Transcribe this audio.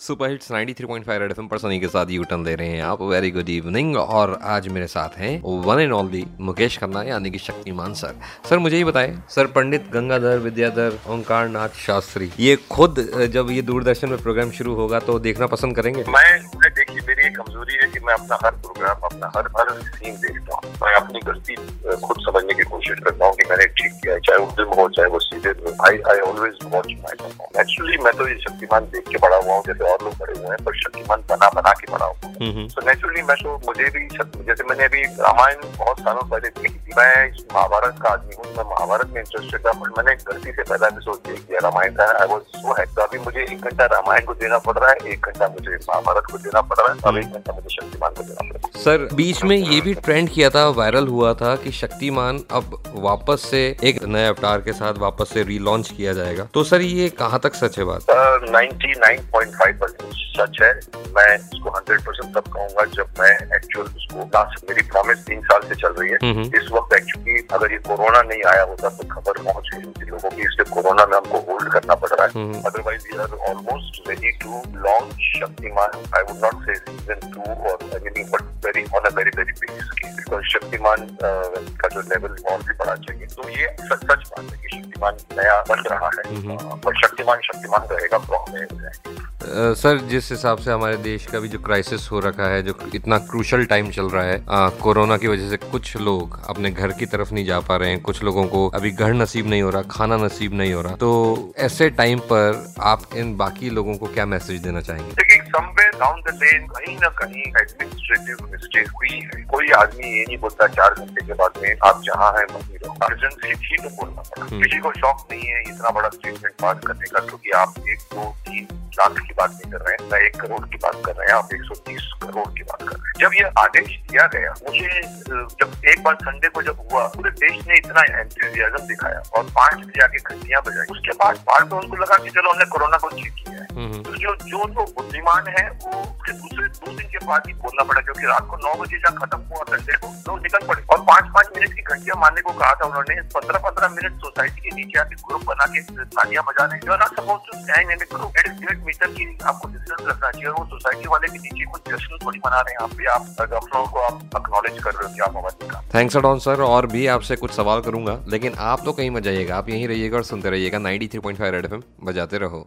Super hits 93.5 red FM पर सनी के साथ यू टर्न ले रहे हैं आप। वेरी गुड इवनिंग और आज मेरे साथ हैं one and only Mukesh Khanna, यानी कि शक्तिमान सर। सर, मुझे ही बताएँ, सर, पंडित गंगाधर, विद्याधर ओंकार नाथ शास्त्री, ये खुद, जब ये दूरदर्शन में प्रोग्राम शुरू होगा तो देखना पसंद करेंगे? मैं देखिए, मेरी कमज़ोरी है कि मैं अपना हर प्रोग्राम अपना हर हर सीन देखता हूँ। मैं अपनी गलती, खुद समझने की कोशिश करता हूँ कि मैंने ठीक किया चाहे वो फ़िल्म हो, चाहे वो serial I I always watch my perform actually मैं तो ये शक्तिमान देख के बड़ा हुआ हूँ जैसे और लोग बड़े हुए हैं पर शक्तिमान बना बना के बड़ा हुआ हूँ। तो नेचुरली मैं तो मुझे भी जैसे मैंने अभी रामायण बहुत सालों पहले देखी मैं महाभारत का आदमी हूँ मैं महाभारत में इंटरेस्टेड था पर मैंने गलती से पहला एपिसोड देख दिया रामायण का आई वॉज़ सो हैप्पी तो अभी मुझे एक घंटा रामायण को देना पड़ रहा है एक घंटा मुझे महाभारत को देना पड़ रहा है अब एक घंटा मुझे शक्तिमान को देना पड़ रहा है। सर बीच में ये भी ट्रेंड किया था वायरल हुआ था कि शक्तिमान अब वापस से एक नए अवतार के साथ वापस से रीलॉन्च किया जाएगा। तो सर ये कहाँ तक सच है बात? Ninety nine point five percent सच है। मैं इसको हंड्रेड परसेंट तब कहूँगा जब मैं एक्चुअल उसको मेरी प्रॉमिस तीन साल से चल रही है। हम्म। इस वक्त एक्चुअली अगर ये कोरोना नहीं आया होता तो खबर पहुँच गई होती लोगों की इसलिए कोरोना में हमको होल्ड करना पड़ रहा है। Otherwise we are almost ready to launch Shaktimaan I would not say season two और anything but very on a very very big scale because Shaktimaan का जो लेवल और भी बढ़ा चाहिए। तो ये सच सच बात है कि शक्तिमान नया बन रहा है। पर शक्तिमान शक्तिमान रहेगा प्रॉब्लम सर, जिस हिसाब से हमारे देश का भी जो क्राइसिस हो रखा है, जो इतना क्रूशल टाइम चल रहा है कोरोना की वजह से कुछ लोग अपने घर की तरफ़ नहीं जा पा रहे हैं। कुछ लोगों को अभी घर नसीब नहीं हो रहा, खाना नसीब नहीं हो रहा। तो ऐसे टाइम पर आप इन बाकी लोगों को क्या मैसेज देना चाहेंगे? समवेयर डाउन द लेन कहीं ना कहीं एडमिनिस्ट्रेटिव मिस्टेक हुई है। कोई आदमी ये नहीं बोलता चार घंटे के बाद में आप जहाँ है वहीं रहो। अर्जेंसी थी तो बोलना पड़ा हम्म। किसी को शौक नहीं है इतना बड़ा स्टेटमेंट पास करने का क्योंकि आप एक दो तीन लाख की बात नहीं कर रहे हैं ना एक करोड़ की बात कर रहे हैं आप एक सौ तीस करोड़ की बात कर रहे हैं। जब ये आदेश दिया गया मुझे जब एक बार संडे को जब हुआ पूरे देश ने इतना एंथुजियाज्म दिखाया और पाँच बजे आके घंटियाँ बजाई। उसके बाद बाद में उनको लगा कि चलो हमने कोरोना को ठीक किया। है हम्म, तो जो जो लोग बुद्धिमान है, वो उसके दूसरे, दो दिन के बाद ही बोलना पड़ा, क्योंकि रात को नौ बजे जब खत्म हुआ संडे को लोग निकल पड़े। और पाँच पाँच मिनट की घंटियाँ मारने को कहा था उन्होंने। पंद्रह पंद्रह मिनट सोसाइटी के नीचे आके ग्रुप बना के, तालियाँ बजाने। You are not suppose to stand in group at डेढ़ मीटर की आपको डिस्टेंस रखना चाहिए। और वो सोसाइटी वाले के नीचे कुछ जश्न थोड़ी मना रहे हैं। आप भी, आप डॉक्टरों को आप अक्नॉलेज कर रहे हो कि आप हमारे काम थैंक्स अडॉन सर और भी आपसे कुछ सवाल करूँगा, लेकिन आप तो कहीं मत जाइएगा। आप यहीं रहिएगा और सुनते रहिएगा। 93.5 रेड एफएम बजाते रहो।